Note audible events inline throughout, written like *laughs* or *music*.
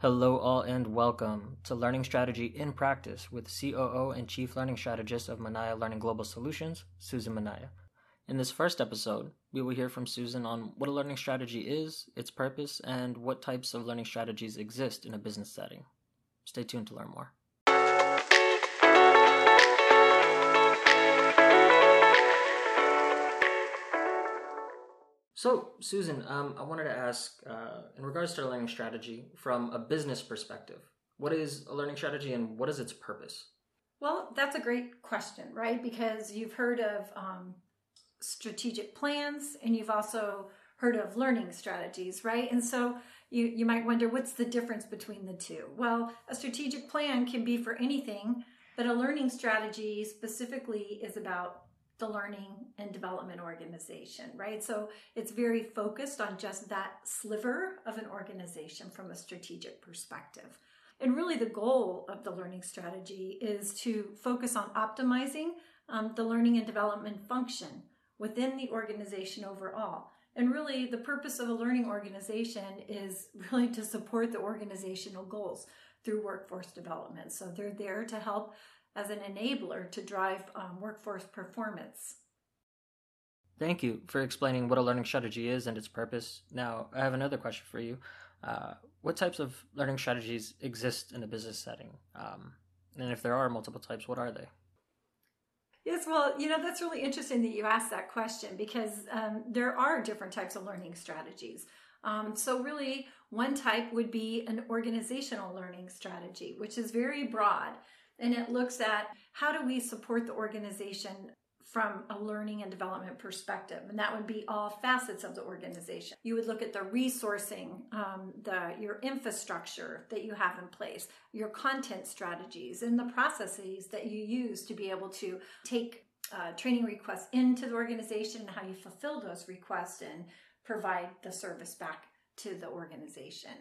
Hello, all, and welcome to Learning Strategy in Practice with COO and Chief Learning Strategist of Minaya Learning Global Solutions, Susan Minaya. In this first episode, we will hear from Susan on what a learning strategy is, its purpose, and what types of learning strategies exist in a business setting. Stay tuned to learn more. So, Susan, um, I wanted to ask, uh, in regards to a learning strategy from a business perspective, what is a learning strategy and what is its purpose? Well, that's a great question, right? Because you've heard of um, strategic plans and you've also heard of learning strategies, right? And so you, you might wonder what's the difference between the two? Well, a strategic plan can be for anything, but a learning strategy specifically is about the learning and development organization, right? So it's very focused on just that sliver of an organization from a strategic perspective. And really, the goal of the learning strategy is to focus on optimizing um, the learning and development function within the organization overall. And really, the purpose of a learning organization is really to support the organizational goals through workforce development. So they're there to help as an enabler to drive um, workforce performance. Thank you for explaining what a learning strategy is and its purpose. Now, I have another question for you. Uh, what types of learning strategies exist in a business setting? Um, and if there are multiple types, what are they? Yes, well, you know, that's really interesting that you asked that question because um, there are different types of learning strategies. Um, so, really, one type would be an organizational learning strategy, which is very broad and it looks at how do we support the organization from a learning and development perspective? And that would be all facets of the organization. You would look at the resourcing um, the your infrastructure that you have in place your content strategies and the processes that you use to be able to take uh, training requests into the organization and how you fulfill those requests and provide the service back to the organization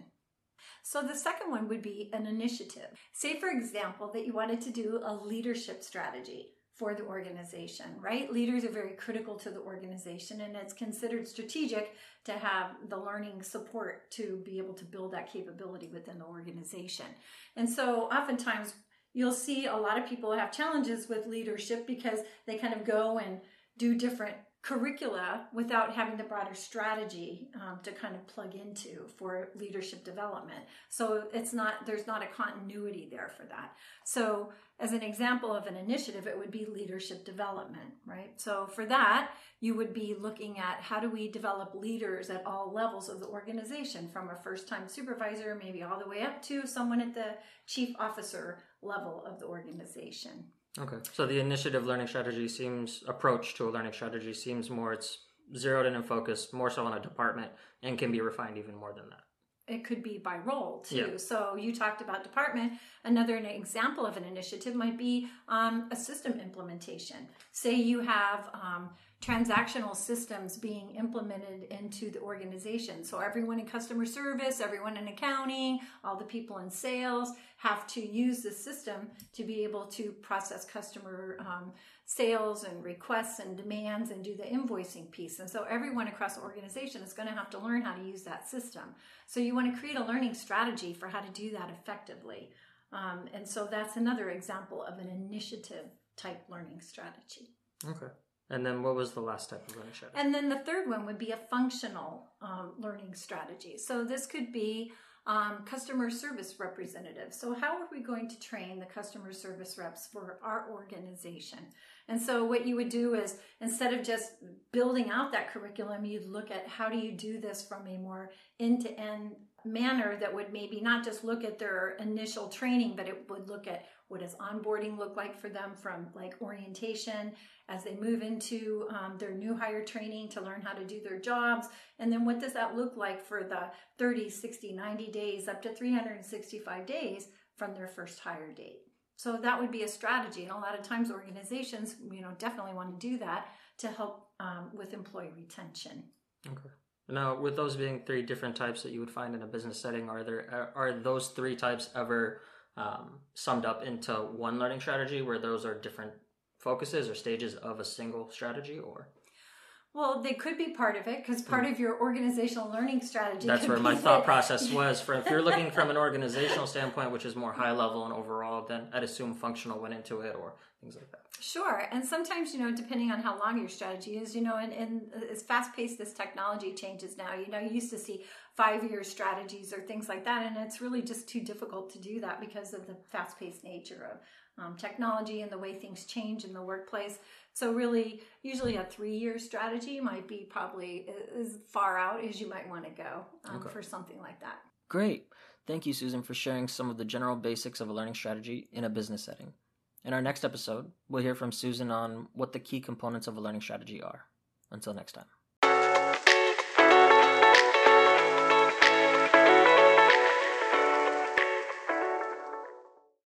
so the second one would be an initiative. Say, for example, that you wanted to do a leadership strategy for the organization, right? Leaders are very critical to the organization and it's considered strategic to have the learning support to be able to build that capability within the organization. And so oftentimes you'll see a lot of people have challenges with leadership because they kind of go and do different curricula without having the broader strategy um, to kind of plug into for leadership development. So it's not, there's not a continuity there for that. So as an example of an initiative, it would be leadership development, right? So for that, you would be looking at how do we develop leaders at all levels of the organization from a first time supervisor, maybe all the way up to someone at the chief officer level of the organization. Okay. So the initiative learning strategy seems approach to a learning strategy seems more it's zeroed in and focused more so on a department and can be refined even more than that. It could be by role too. Yeah. So you talked about department. Another example of an initiative might be um, a system implementation. Say you have um, transactional systems being implemented into the organization. So everyone in customer service, everyone in accounting, all the people in sales have to use the system to be able to process customer um, sales and requests and demands and do the invoicing piece. And so everyone across the organization is going to have to learn how to use that system. So you want to create a learning strategy for how to do that effectively. Um, and so that's another example of an initiative type learning strategy. Okay. And then what was the last type of learning strategy? And then the third one would be a functional um, learning strategy. So this could be um, customer service representatives. So how are we going to train the customer service reps for our organization? And so what you would do is instead of just building out that curriculum, you'd look at how do you do this from a more end-to-end manner that would maybe not just look at their initial training, but it would look at what does onboarding look like for them from like orientation as they move into um, their new hire training to learn how to do their jobs? And then what does that look like for the 30 60 90 days up to 365 days from their first hire date? So that would be a strategy and a lot of times organizations you know definitely want to do that to help um, with employee retention. Okay. Now, with those being three different types that you would find in a business setting, are there are those three types ever um, summed up into one learning strategy where those are different focuses or stages of a single strategy, or? Well, they could be part of it because part of your organizational learning strategy. That's where my thought process was. For if you're looking *laughs* from an organizational standpoint, which is more high level and overall, then I'd assume functional went into it or things like that. Sure. And sometimes, you know, depending on how long your strategy is, you know, and, and as fast paced this technology changes now, you know, you used to see five year strategies or things like that. And it's really just too difficult to do that because of the fast paced nature of um, technology and the way things change in the workplace. So, really, usually a three year strategy might be probably as far out as you might want to go um, Okay. for something like that. Great. Thank you, Susan, for sharing some of the general basics of a learning strategy in a business setting. In our next episode, we'll hear from Susan on what the key components of a learning strategy are. Until next time.